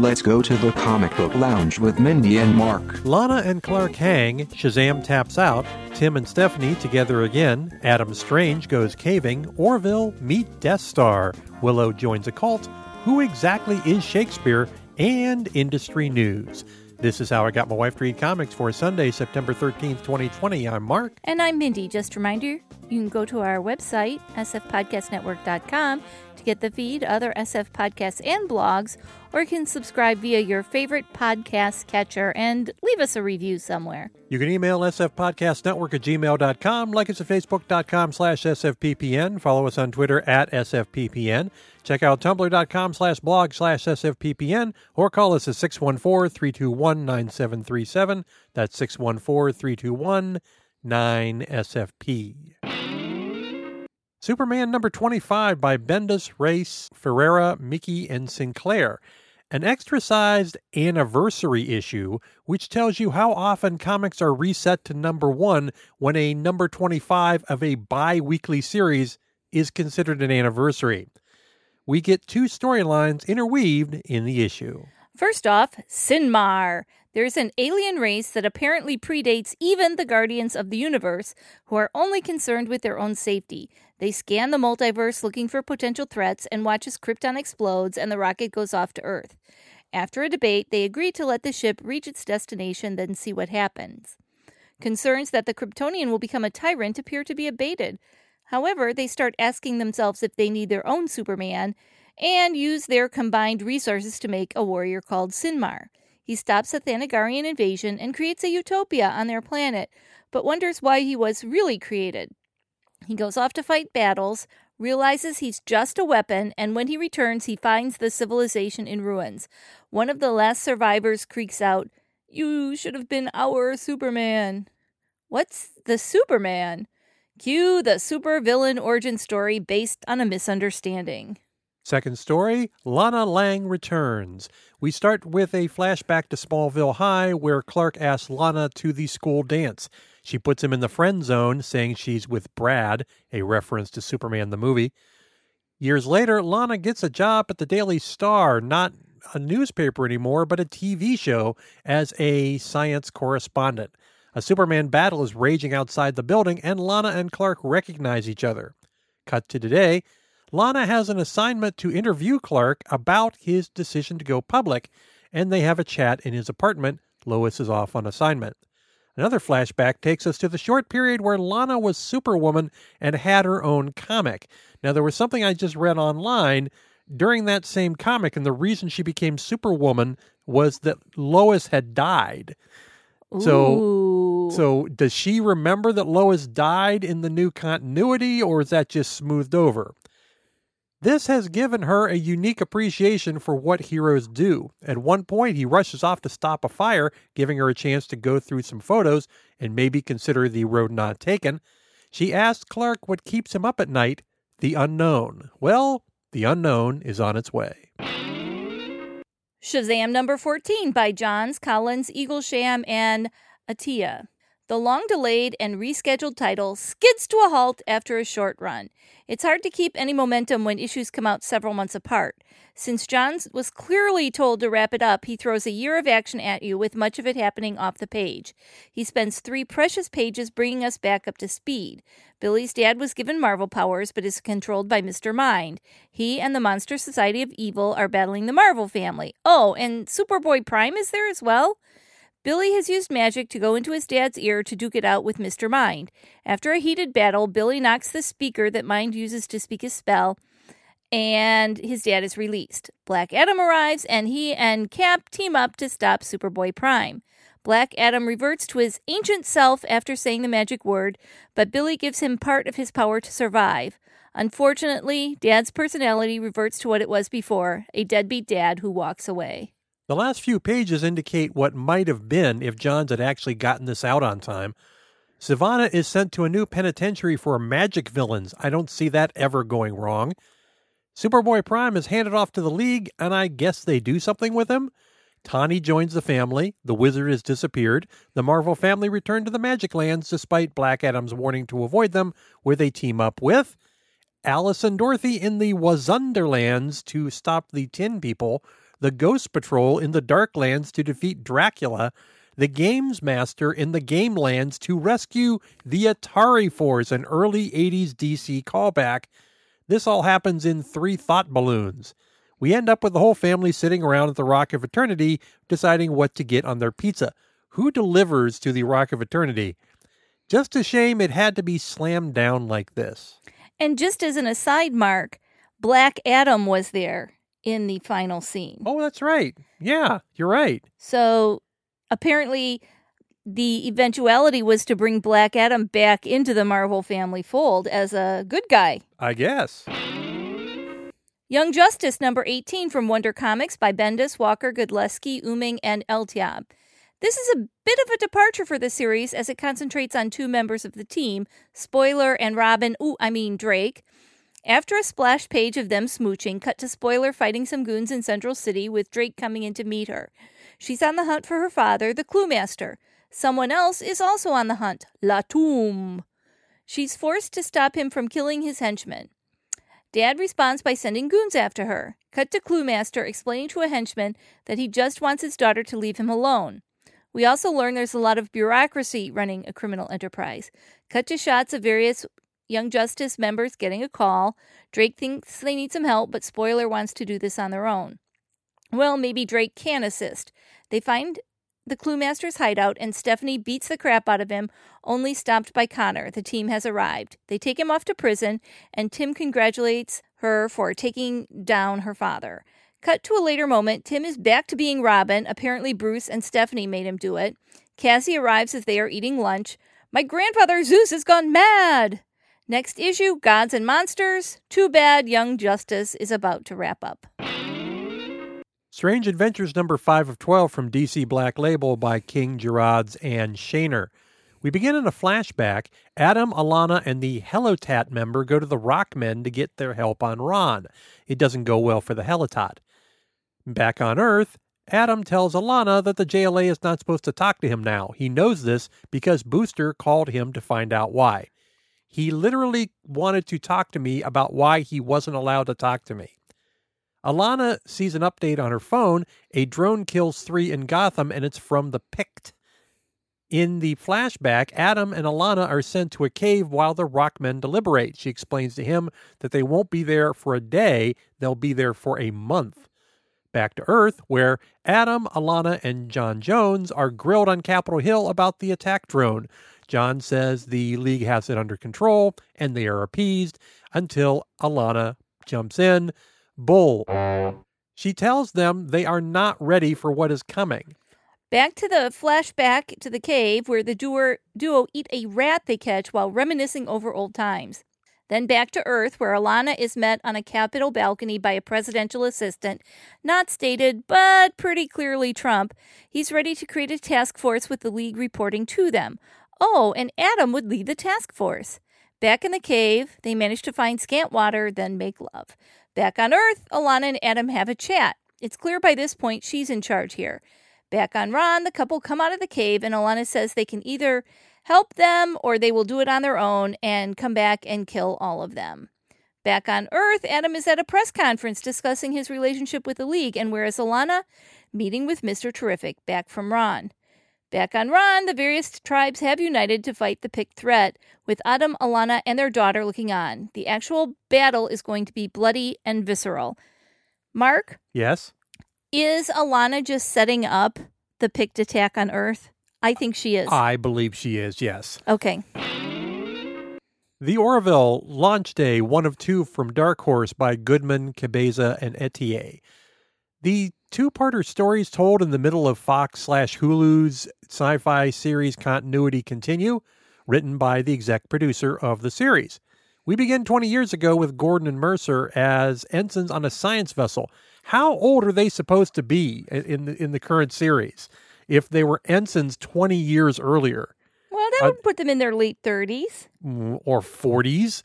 Let's go to the comic book lounge with Mindy and Mark. Lana and Clark hang, Shazam taps out, Tim and Stephanie together again, Adam Strange goes caving, Orville meet Death Star, Willow joins a cult, who exactly is Shakespeare, and industry news. This is how I got my wife to read comics for Sunday, September 13th, 2020. I'm Mark. And I'm Mindy. Just a reminder, you can go to our website, sfpodcastnetwork.com, to get the feed, other SF podcasts and blogs, or you can subscribe via your favorite podcast catcher and leave us a review somewhere. You can email sfpodcastnetwork at gmail.com, like us at facebook.com slash sfppn, follow us on Twitter at sfppn, check out tumblr.com slash blog slash sfppn, or call us at 614-321-9737. That's 614-321-9SFP. Superman number 25 by Bendis, Reis, Ferreira, Miki, and Sinclair. An extra sized anniversary issue, which tells you how often comics are reset to number one when a number 25 of a bi weekly series is considered an anniversary. We get two storylines interweaved in the issue. First off, Synmar. There's an alien race that apparently predates even the Guardians of the Universe, who are only concerned with their own safety. They scan the multiverse looking for potential threats and watch as Krypton explodes and the rocket goes off to Earth. After a debate, they agree to let the ship reach its destination, then see what happens. Concerns that the Kryptonian will become a tyrant appear to be abated. However, they start asking themselves if they need their own Superman and use their combined resources to make a warrior called Synmar. He stops the Thanagarian invasion and creates a utopia on their planet, but wonders why he was really created. He goes off to fight battles, realizes he's just a weapon, and when he returns, he finds the civilization in ruins. One of the last survivors creaks out, You should have been our Superman. What's the Superman? Cue the supervillain origin story based on a misunderstanding. Second story Lana Lang returns. We start with a flashback to Smallville High where Clark asks Lana to the school dance. She puts him in the friend zone, saying she's with Brad, a reference to Superman the movie. Years later, Lana gets a job at the Daily Star, not a newspaper anymore, but a TV show as a science correspondent. A Superman battle is raging outside the building, and Lana and Clark recognize each other. Cut to today. Lana has an assignment to interview Clark about his decision to go public, and they have a chat in his apartment. Lois is off on assignment. Another flashback takes us to the short period where Lana was Superwoman and had her own comic. Now, there was something I just read online during that same comic, and the reason she became Superwoman was that Lois had died. So, Ooh. so does she remember that Lois died in the new continuity, or is that just smoothed over? This has given her a unique appreciation for what heroes do. At one point, he rushes off to stop a fire, giving her a chance to go through some photos and maybe consider the road not taken. She asks Clark what keeps him up at night the unknown. Well, the unknown is on its way. Shazam number 14 by Johns, Collins, Eaglesham, and Atiyeh. The long delayed and rescheduled title skids to a halt after a short run. It's hard to keep any momentum when issues come out several months apart. Since Johns was clearly told to wrap it up, he throws a year of action at you with much of it happening off the page. He spends three precious pages bringing us back up to speed. Billy's dad was given Marvel powers but is controlled by Mr. Mind. He and the Monster Society of Evil are battling the Marvel family. Oh, and Superboy Prime is there as well? Billy has used magic to go into his dad's ear to duke it out with Mr. Mind. After a heated battle, Billy knocks the speaker that Mind uses to speak his spell, and his dad is released. Black Adam arrives, and he and Cap team up to stop Superboy Prime. Black Adam reverts to his ancient self after saying the magic word, but Billy gives him part of his power to survive. Unfortunately, Dad's personality reverts to what it was before a deadbeat dad who walks away. The last few pages indicate what might have been if Johns had actually gotten this out on time. Sivana is sent to a new penitentiary for magic villains. I don't see that ever going wrong. Superboy Prime is handed off to the League, and I guess they do something with him. Tawny joins the family. The wizard has disappeared. The Marvel family return to the Magic Lands despite Black Adam's warning to avoid them, where they team up with Alice and Dorothy in the Wozenderlands to stop the Tin People, the Ghost Patrol in the Darklands to defeat Dracula, the Games Master in the Game Lands to rescue the Atari Force, an early 80s DC callback. This all happens in three thought balloons. We end up with the whole family sitting around at the Rock of Eternity deciding what to get on their pizza. Who delivers to the Rock of Eternity? Just a shame it had to be slammed down like this. And just as an aside, Mark, Black Adam was there in the final scene. Oh, that's right. Yeah, you're right. So apparently, the eventuality was to bring Black Adam back into the Marvel family fold as a good guy. I guess. Young Justice number 18 from Wonder Comics by Bendis, Walker, Godlewski, Oeming, and Eltaeb. This is a bit of a departure for the series as it concentrates on two members of the team, Spoiler and Robin, ooh, I mean Drake, after a splash page of them smooching, cut to Spoiler fighting some goons in Central City with Drake coming in to meet her. She's on the hunt for her father, the Clue Master. Someone else is also on the hunt, La Tomb. She's forced to stop him from killing his henchmen. Dad responds by sending goons after her. Cut to Clue Master explaining to a henchman that he just wants his daughter to leave him alone. We also learn there's a lot of bureaucracy running a criminal enterprise. Cut to shots of various Young Justice members getting a call. Drake thinks they need some help, but Spoiler wants to do this on their own. Well, maybe Drake can assist. They find the Clue Master's hideout, and Stephanie beats the crap out of him, only stopped by Connor. The team has arrived. They take him off to prison, and Tim congratulates her for taking down her father. Cut to a later moment, Tim is back to being Robin. Apparently, Bruce and Stephanie made him do it. Cassie arrives as they are eating lunch. My grandfather Zeus has gone mad! Next issue Gods and Monsters. Too bad Young Justice is about to wrap up. Strange Adventures number 5 of 12 from DC Black Label by King Gerads and Shaner. We begin in a flashback. Adam, Alanna, and the Helotat member go to the Rockmen to get their help on Rann. It doesn't go well for the Helotat. Back on Earth, Adam tells Alanna that the JLA is not supposed to talk to him now. He knows this because Booster called him to find out why. He literally wanted to talk to me about why he wasn't allowed to talk to me. Alanna sees an update on her phone. A drone kills three in Gotham, and it's from the Pykkt. In the flashback, Adam and Alanna are sent to a cave while the Rockmen deliberate. She explains to him that they won't be there for a day, they'll be there for a month. Back to Earth, where Adam, Alanna, and J'onn J'onzz are grilled on Capitol Hill about the attack drone. J'onn says the League has it under control and they are appeased until Alanna jumps in. Bull. She tells them they are not ready for what is coming. Back to the flashback to the cave where the duo, duo eat a rat they catch while reminiscing over old times. Then back to Earth, where Alanna is met on a Capitol balcony by a presidential assistant, not stated, but pretty clearly Trump. He's ready to create a task force with the League reporting to them. Oh, and Adam would lead the task force. Back in the cave, they manage to find scant water, then make love. Back on Earth, Alanna and Adam have a chat. It's clear by this point she's in charge here. Back on Rann, the couple come out of the cave, and Alanna says they can either help them or they will do it on their own and come back and kill all of them. Back on Earth, Adam is at a press conference discussing his relationship with the League, and whereas Alanna meeting with Mr. Terrific back from Rann. Back on Rann, the various tribes have united to fight the Pykkt threat, with Adam, Alanna, and their daughter looking on. The actual battle is going to be bloody and visceral. Mark? Yes? Is Alanna just setting up the Pykkt attack on Earth? I think she is. I believe she is, yes. Okay. The Orville Launch Day, one of two from Dark Horse by Goodman, Cabeza, and Atiyeh. The two-parter stories told in the middle of Fox slash Hulu's sci-fi series continuity continue, written by the exec producer of the series. We begin 20 years ago with Gordon and Mercer as ensigns on a science vessel. How old are they supposed to be in the, in the current series if they were ensigns 20 years earlier? Well, that would uh, put them in their late 30s mm, or 40s.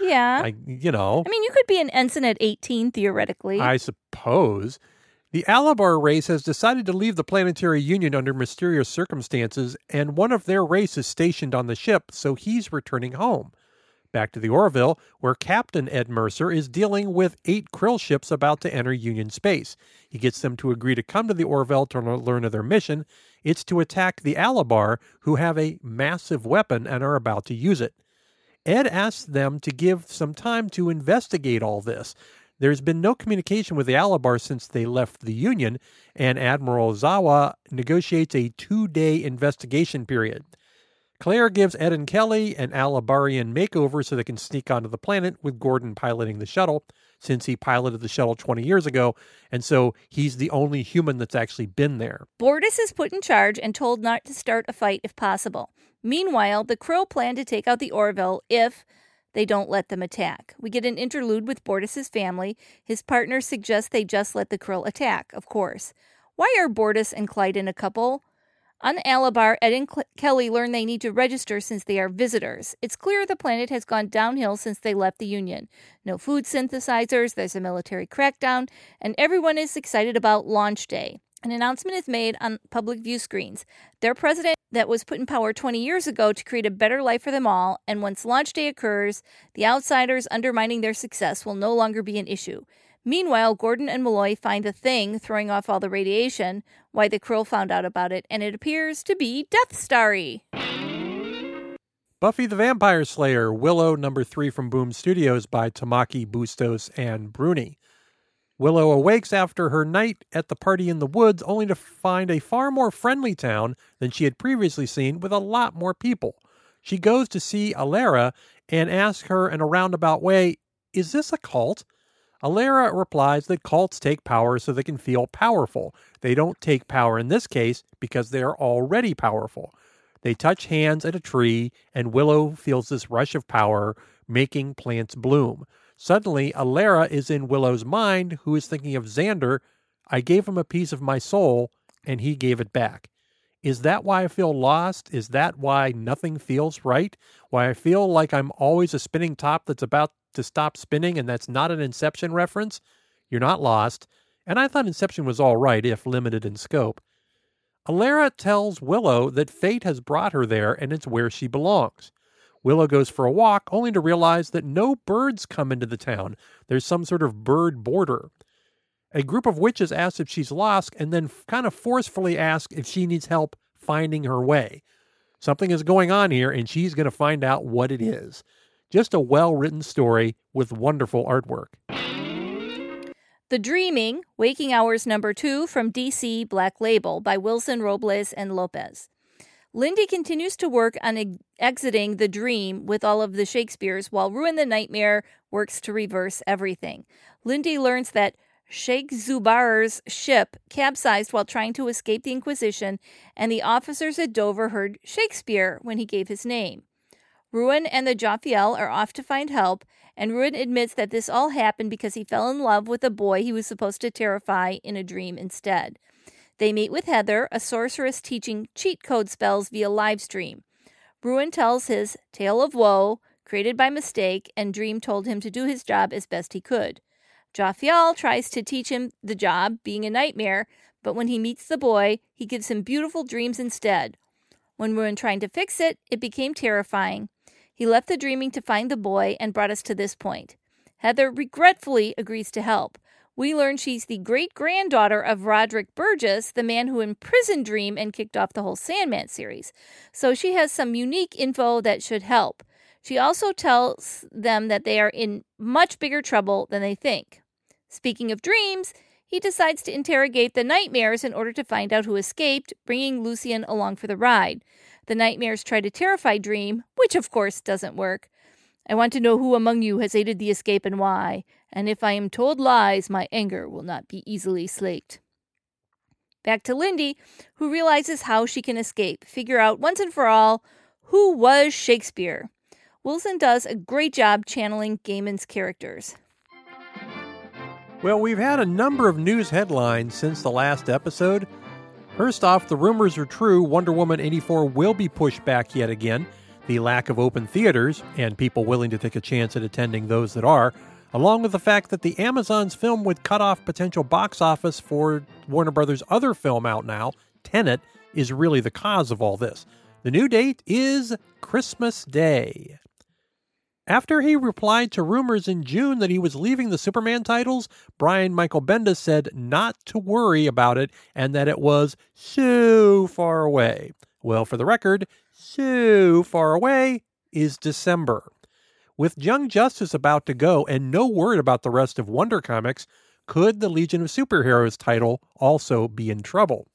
Yeah. I, you know. I mean, you could be an ensign at 18 theoretically. I suppose. The Alabar race has decided to leave the Planetary Union under mysterious circumstances, and one of their race is stationed on the ship, so he's returning home. Back to the Orville, where Captain Ed Mercer is dealing with eight krill ships about to enter Union space. He gets them to agree to come to the Orville to learn of their mission. It's to attack the Alabar, who have a massive weapon and are about to use it. Ed asks them to give some time to investigate all this. There's been no communication with the Alabar since they left the Union, and Admiral Zawa negotiates a two day investigation period. Claire gives Ed and Kelly an Alabarian makeover so they can sneak onto the planet with Gordon piloting the shuttle, since he piloted the shuttle 20 years ago, and so he's the only human that's actually been there. Bortus is put in charge and told not to start a fight if possible. Meanwhile, the Krill plan to take out the Orville if they don't let them attack. We get an interlude with Bortus's family. His partner suggests they just let the Krill attack, of course. Why are Bortus and Klyden a couple? On Alabar, Ed and Kelly learn they need to register since they are visitors. It's clear the planet has gone downhill since they left the Union. No food synthesizers, there's a military crackdown, and everyone is excited about launch day. An announcement is made on public view screens. Their president that was put in power 20 years ago to create a better life for them all, and once launch day occurs, the outsiders undermining their success will no longer be an issue. Meanwhile, Gordon and Malloy find the thing throwing off all the radiation, why the Krill found out about it, and it appears to be Death Starry. Buffy the Vampire Slayer, Willow number three from Boom Studios by Tamaki Bustos and Bruni. Willow awakes after her night at the party in the woods only to find a far more friendly town than she had previously seen with a lot more people. She goes to see Alara and asks her in a roundabout way, Is this a cult? Alara replies that cults take power so they can feel powerful. They don't take power in this case because they are already powerful. They touch hands at a tree, and Willow feels this rush of power, making plants bloom. Suddenly, Alara is in Willow's mind, who is thinking of Xander. I gave him a piece of my soul, and he gave it back. Is that why I feel lost? Is that why nothing feels right? Why I feel like I'm always a spinning top that's about to stop spinning and that's not an Inception reference? You're not lost. And I thought Inception was all right if limited in scope. Alara tells Willow that fate has brought her there and it's where she belongs. Willow goes for a walk only to realize that no birds come into the town. There's some sort of bird border. A group of witches ask if she's lost and then kind of forcefully ask if she needs help finding her way. Something is going on here, and she's going to find out what it is. Just a well written story with wonderful artwork. The Dreaming, Waking Hours number two from DC Black Label by Wilson Robles and Lopez. Lindy continues to work on ex- exiting the dream with all of the Shakespeares while Ruin the Nightmare works to reverse everything. Lindy learns that Sheikh Zubar's ship capsized while trying to escape the Inquisition, and the officers at Dover heard Shakespeare when he gave his name. Ruin and the Jophiel are off to find help, and Ruin admits that this all happened because he fell in love with a boy he was supposed to terrify in a dream instead. They meet with Heather, a sorceress teaching cheat code spells via live stream. Ruin tells his tale of woe, created by mistake, and Dream told him to do his job as best he could. Jophiel tries to teach him the job, being a nightmare, but when he meets the boy, he gives him beautiful dreams instead. When were trying to fix it, it became terrifying. He left the dreaming to find the boy and brought us to this point. Heather regretfully agrees to help. We learn she's the great granddaughter of Roderick Burgess, the man who imprisoned Dream and kicked off the whole Sandman series. So she has some unique info that should help. She also tells them that they are in much bigger trouble than they think. Speaking of dreams, he decides to interrogate the nightmares in order to find out who escaped, bringing Lucien along for the ride. The nightmares try to terrify Dream, which of course doesn't work. I want to know who among you has aided the escape and why, and if I am told lies, my anger will not be easily slaked. Back to Lindy, who realizes how she can escape, figure out once and for all who was Shakespeare. Wilson does a great job channeling Gaiman's characters. Well, we've had a number of news headlines since the last episode. First off, the rumors are true Wonder Woman 84 will be pushed back yet again. The lack of open theaters, and people willing to take a chance at attending those that are, along with the fact that the Amazon's film would cut off potential box office for Warner Brothers' other film out now, Tenet, is really the cause of all this. The new date is Christmas Day. After he replied to rumors in June that he was leaving the Superman titles, Brian Michael Bendis said not to worry about it and that it was so far away. Well, for the record, so far away is December. With Young Justice about to go and no word about the rest of Wonder Comics, could the Legion of Superheroes title also be in trouble?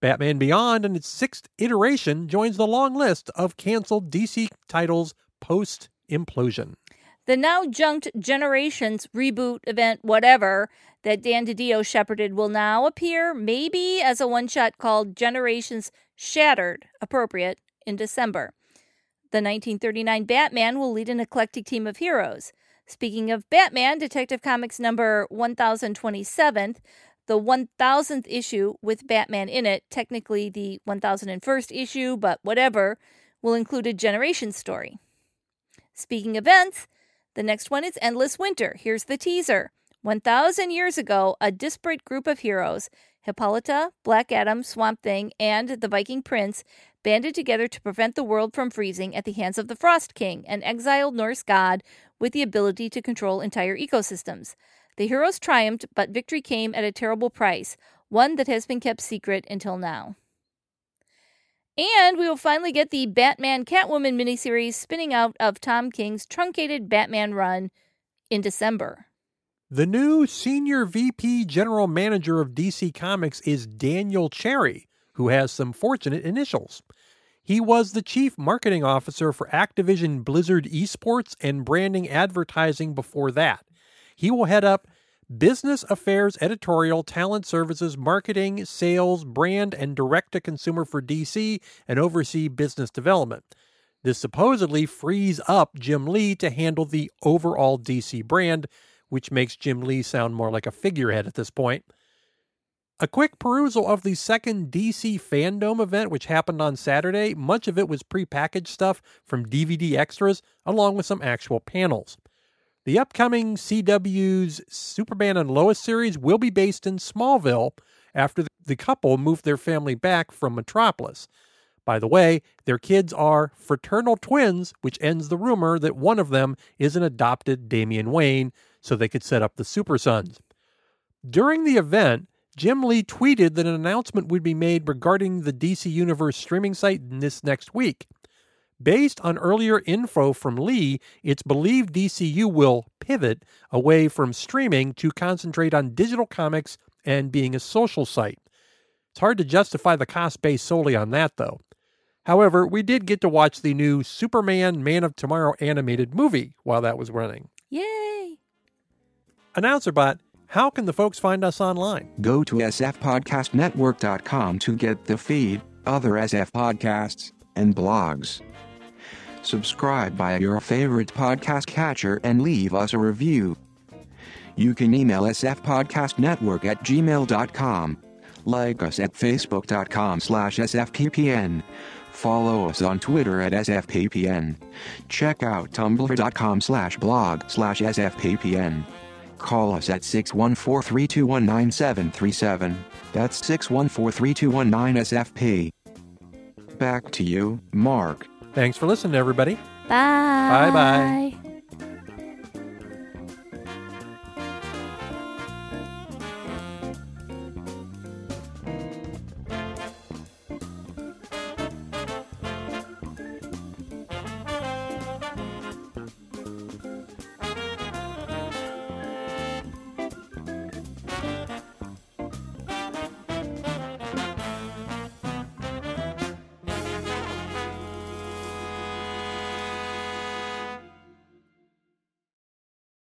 Batman Beyond in its sixth iteration joins the long list of canceled DC titles post implosion. The now junked Generations reboot event, whatever, that Dan DiDio shepherded will now appear maybe as a one shot called Generations Shattered, appropriate, in December. The 1939 Batman will lead an eclectic team of heroes. Speaking of Batman, Detective Comics number 1027 the 1000th issue with Batman in it, technically the 1001st issue, but whatever, will include a generation story. Speaking of events, the next one is Endless Winter. Here's the teaser. 1000 years ago, a disparate group of heroes, Hippolyta, Black Adam, Swamp Thing, and the Viking Prince, banded together to prevent the world from freezing at the hands of the Frost King, an exiled Norse god with the ability to control entire ecosystems. The heroes triumphed, but victory came at a terrible price, one that has been kept secret until now. And we will finally get the Batman Catwoman miniseries spinning out of Tom King's truncated Batman run in December. The new senior VP general manager of DC Comics is Daniel Cherry, who has some fortunate initials. He was the chief marketing officer for Activision Blizzard Esports and branding advertising before that. He will head up business affairs, editorial, talent services, marketing, sales, brand, and direct to consumer for DC and oversee business development. This supposedly frees up Jim Lee to handle the overall DC brand, which makes Jim Lee sound more like a figurehead at this point. A quick perusal of the second DC Fandom event, which happened on Saturday, much of it was prepackaged stuff from DVD extras, along with some actual panels. The upcoming CW's Superman and Lois series will be based in Smallville after the couple moved their family back from Metropolis. By the way, their kids are fraternal twins, which ends the rumor that one of them is an adopted Damian Wayne, so they could set up the Super Sons. During the event, Jim Lee tweeted that an announcement would be made regarding the DC Universe streaming site this next week. Based on earlier info from Lee, it's believed DCU will pivot away from streaming to concentrate on digital comics and being a social site. It's hard to justify the cost base solely on that, though. However, we did get to watch the new Superman Man of Tomorrow animated movie while that was running. Yay! AnnouncerBot, how can the folks find us online? Go to sfpodcastnetwork.com to get the feed, other SF podcasts, and blogs. Subscribe via your favorite podcast catcher and leave us a review. You can email sfpodcastnetwork at gmail.com. Like us at facebook.com slash sfppn. Follow us on Twitter at sfppn. Check out tumblr.com slash blog slash sfppn. Call us at 614-321-9737. That's 614-321-9SFP. Back to you, Mark. Thanks for listening, everybody. Bye. Bye bye.